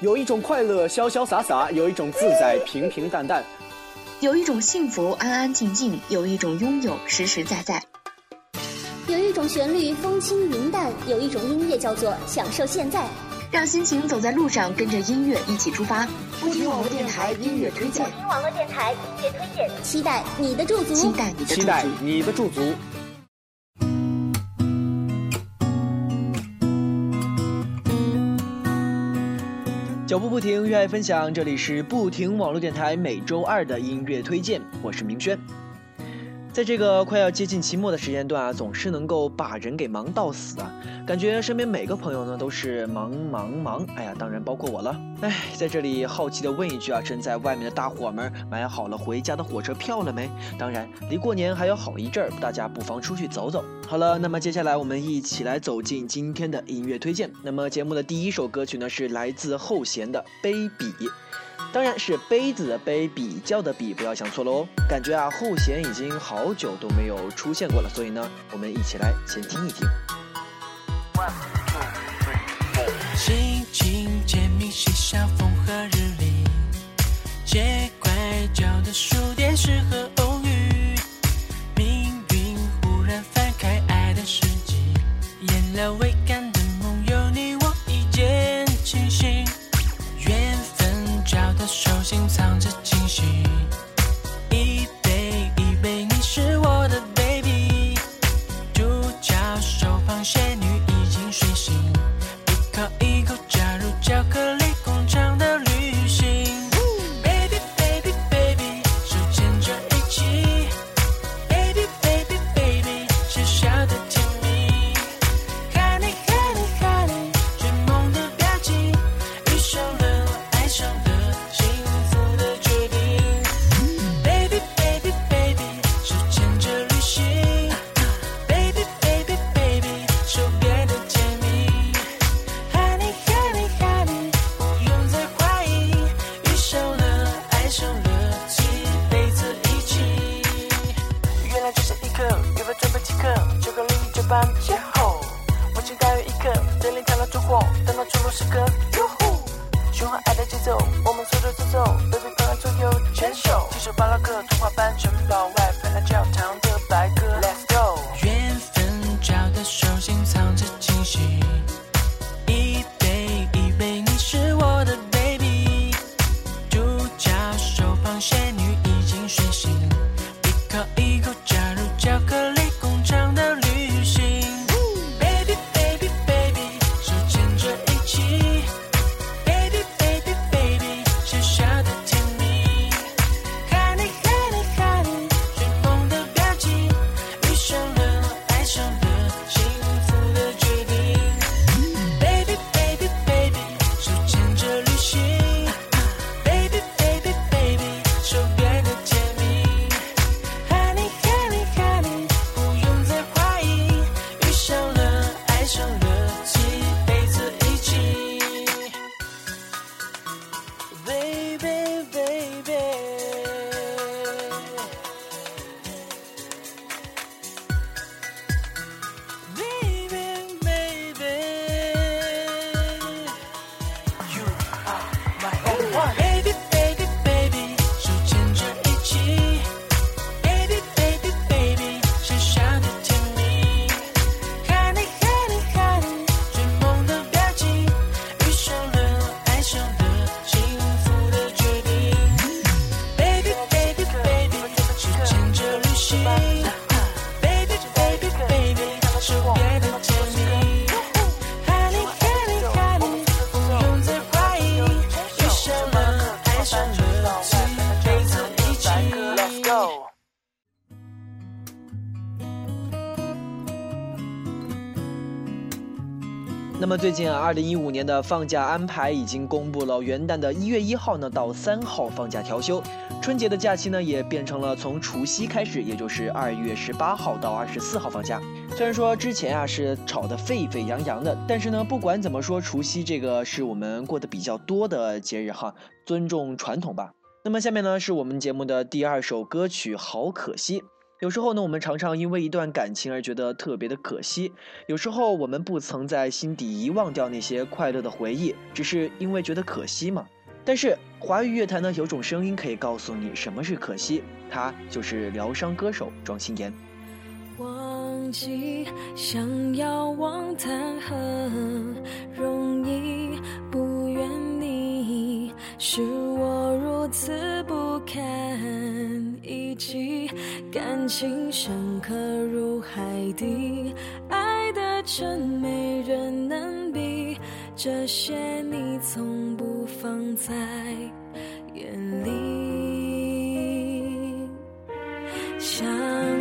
有一种快乐潇潇洒洒，有一种自在平平淡淡，有一种幸福安安静静，有一种拥有实实在在。有一种旋律风轻云淡，有一种音乐叫做享受现在。让心情走在路上，跟着音乐一起出发。不听网络电台音乐推荐，不听网络电台音乐推荐，期待你的驻足，期待你的期待你的驻足。脚步不停，热爱分享，这里是不停网络电台每周二的音乐推荐，我是明轩。在这个快要接近期末的时间段啊，总是能够把人给忙到死啊！感觉身边每个朋友呢都是忙忙忙，哎呀，当然包括我了。哎，在这里好奇的问一句啊，正在外面的大伙们买好了回家的火车票了没？当然，离过年还有好一阵儿，大家不妨出去走走。好了，那么接下来我们一起来走进今天的音乐推荐。那么节目的第一首歌曲呢是来自后弦的《卑鄙》。当然是杯子的杯，比较的比，不要想错了哦。感觉啊，后弦已经好久都没有出现过了，所以呢，我们一起来先听一听。one two three go 心情走，baby，把左右牵手，牵手巴拉克童话般城堡。二零一五年的放假安排已经公布了，元旦的一月一号呢到三号放假调休，春节的假期呢也变成了从除夕开始，也就是二月十八号到二十四号放假。虽然说之前啊是吵得沸沸扬扬的，但是呢不管怎么说，除夕这个是我们过得比较多的节日哈，尊重传统吧。那么下面呢是我们节目的第二首歌曲《好可惜》。有时候呢我们常常因为一段感情而觉得特别的可惜。有时候我们不曾在心底遗忘掉那些快乐的回忆只是因为觉得可惜嘛。但是华语乐坛呢有种声音可以告诉你什么是可惜他就是疗伤歌手庄心妍。忘记想要忘谈很容易不愿是我如此不堪一击，感情深刻如海底，爱的真没人能比。这些你从不放在眼里，想。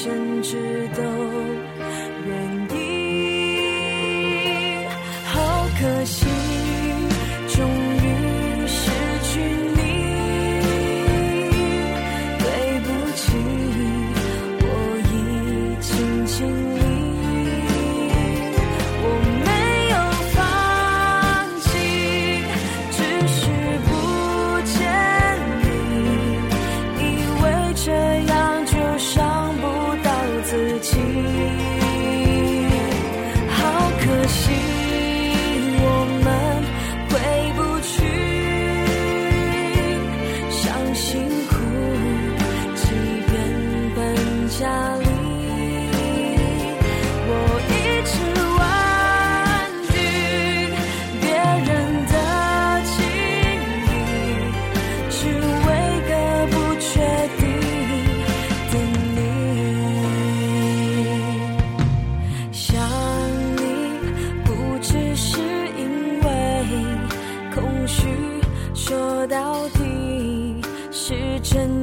甚至都愿意好可惜。心。真。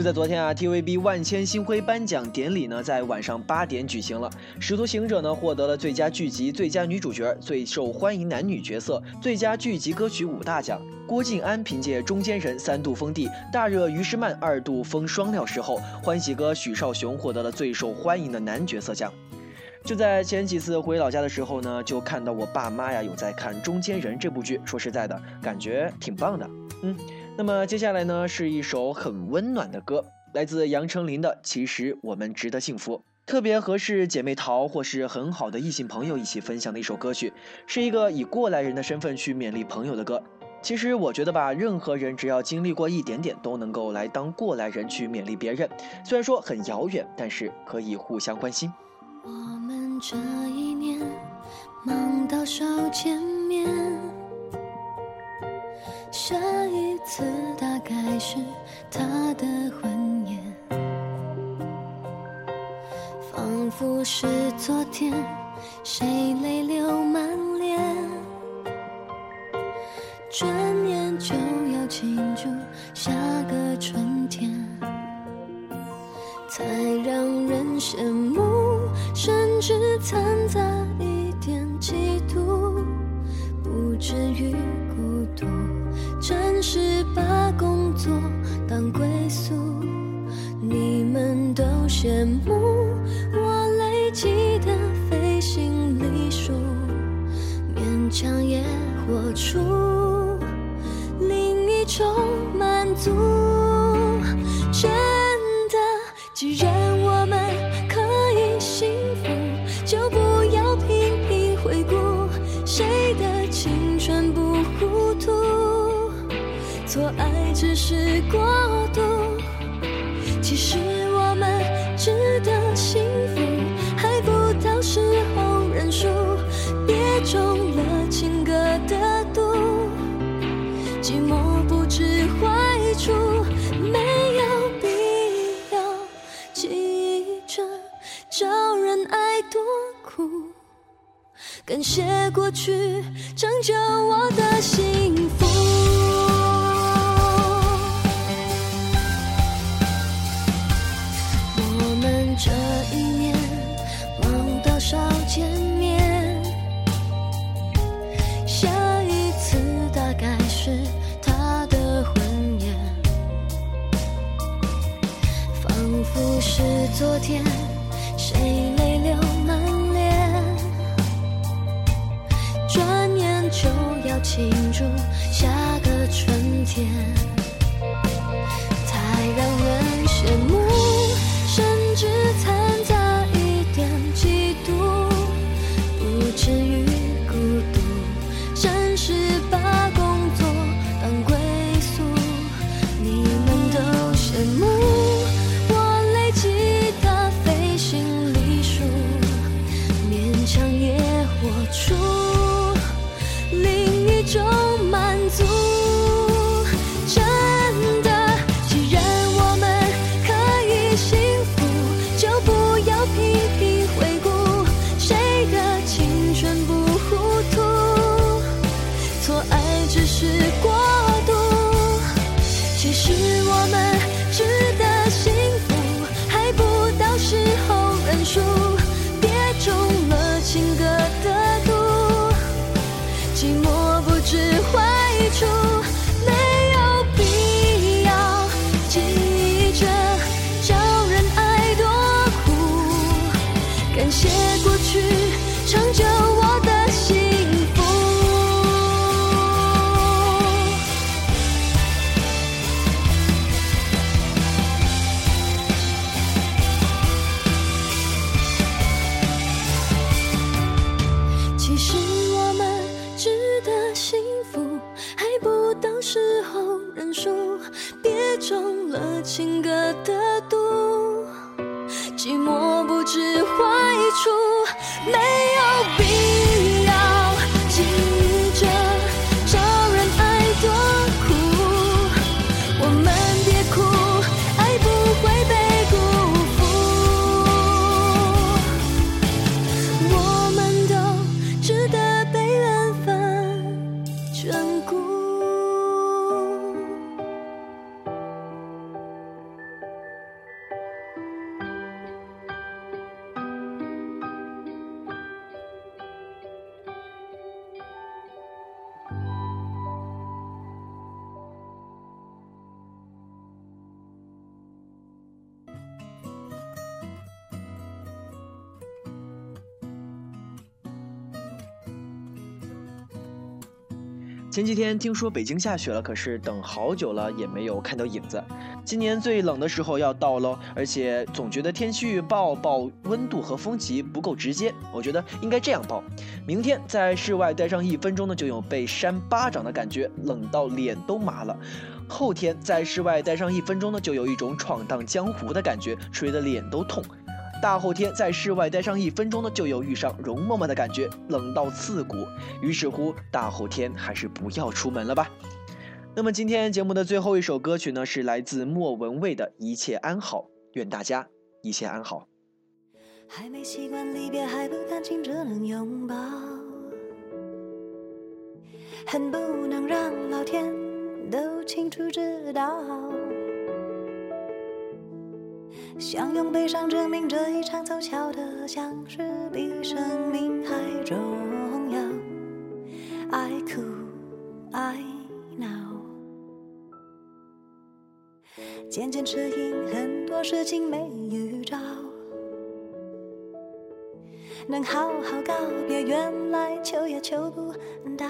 就在昨天啊，TVB 万千星辉颁奖典礼呢，在晚上八点举行了。《使徒行者》呢，获得了最佳剧集、最佳女主角、最受欢迎男女角色、最佳剧集歌曲五大奖。郭晋安凭借《中间人》三度封帝，大热于诗曼二度封双料视后，欢喜哥许绍雄获得了最受欢迎的男角色奖。就在前几次回老家的时候呢，就看到我爸妈呀有在看《中间人》这部剧。说实在的，感觉挺棒的。嗯，那么接下来呢是一首很温暖的歌，来自杨丞琳的《其实我们值得幸福》，特别合适姐妹淘或是很好的异性朋友一起分享的一首歌曲，是一个以过来人的身份去勉励朋友的歌。其实我觉得吧，任何人只要经历过一点点，都能够来当过来人去勉励别人。虽然说很遥远，但是可以互相关心。我们这一年忙到手见面，下一次大概是他的婚宴，仿佛是昨天，谁泪流满脸，转眼就要庆祝下个春天，才让人羡慕。甚至掺杂当归宿，你们都羡慕我累积的飞行里数，勉强也活出另一种满足。只是过度，其实我们值得幸福，还不到时候认输，别中了情歌的毒，寂寞不知坏处，没有必要急着找人爱多苦，感谢过去成就我的幸福。昨天，谁泪流满脸，转眼就要庆祝前几天听说北京下雪了，可是等好久了也没有看到影子。今年最冷的时候要到喽，而且总觉得天气预报报温度和风级不够直接，我觉得应该这样报：明天在室外待上一分钟呢，就有被扇巴掌的感觉，冷到脸都麻了；后天在室外待上一分钟呢，就有一种闯荡江湖的感觉，吹得脸都痛。大后天在室外待上一分钟呢，就有遇上容嬷嬷的感觉，冷到刺骨。于是乎，大后天还是不要出门了吧。那么今天节目的最后一首歌曲呢，是来自莫文蔚的《一切安好》，愿大家一切安好。还没习惯离别，还不甘心只能拥抱，恨不能让老天都清楚知道。想用悲伤证明这一场凑巧的相识比生命还重要。爱哭爱闹，渐渐适应很多事情没预兆，能好好告别，原来求也求不到，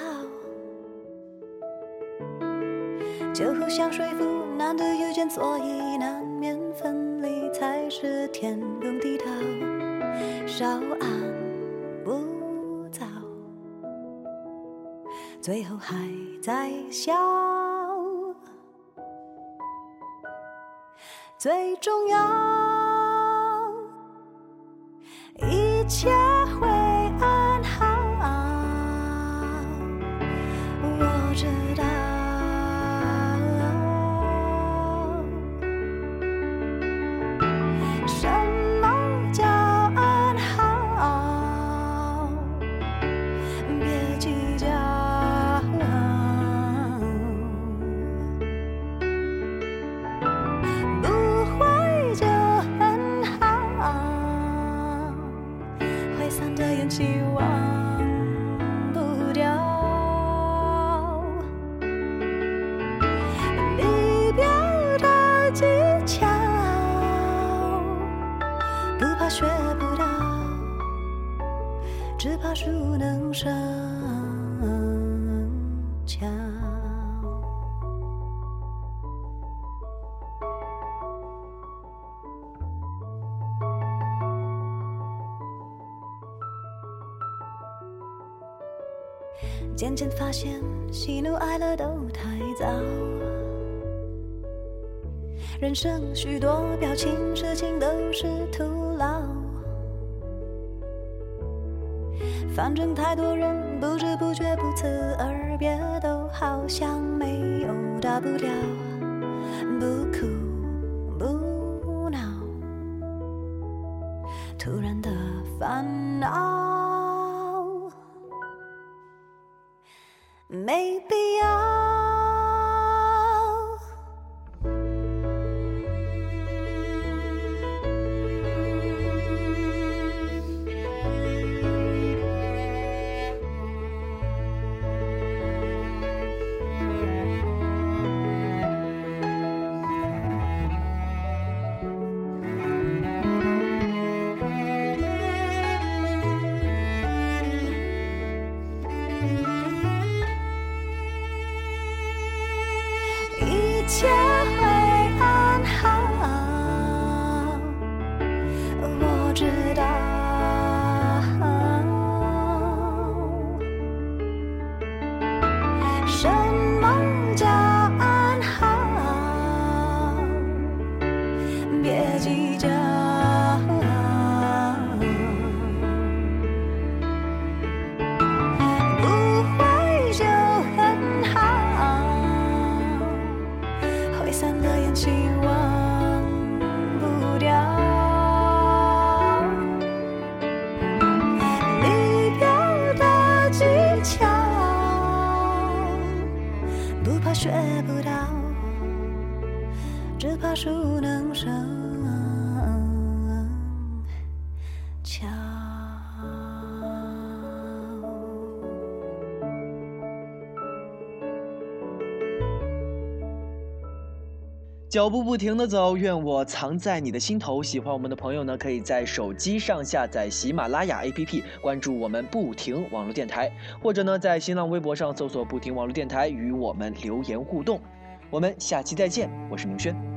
就互相说服，难得遇见，所以难免。天崩地倒，稍安不躁，最后还在笑。最重要，一切渐渐发现，喜怒哀乐都太早。人生许多表情，事情都是徒劳。反正太多人不知不觉不辞而别，都好像没有大不了，不哭什么叫？脚步不停的走愿我藏在你的心头。喜欢我们的朋友呢可以在手机上下载喜马拉雅 app 关注我们不停网络电台或者呢在新浪微博上搜索不停网络电台与我们留言互动。我们下期再见我是明轩。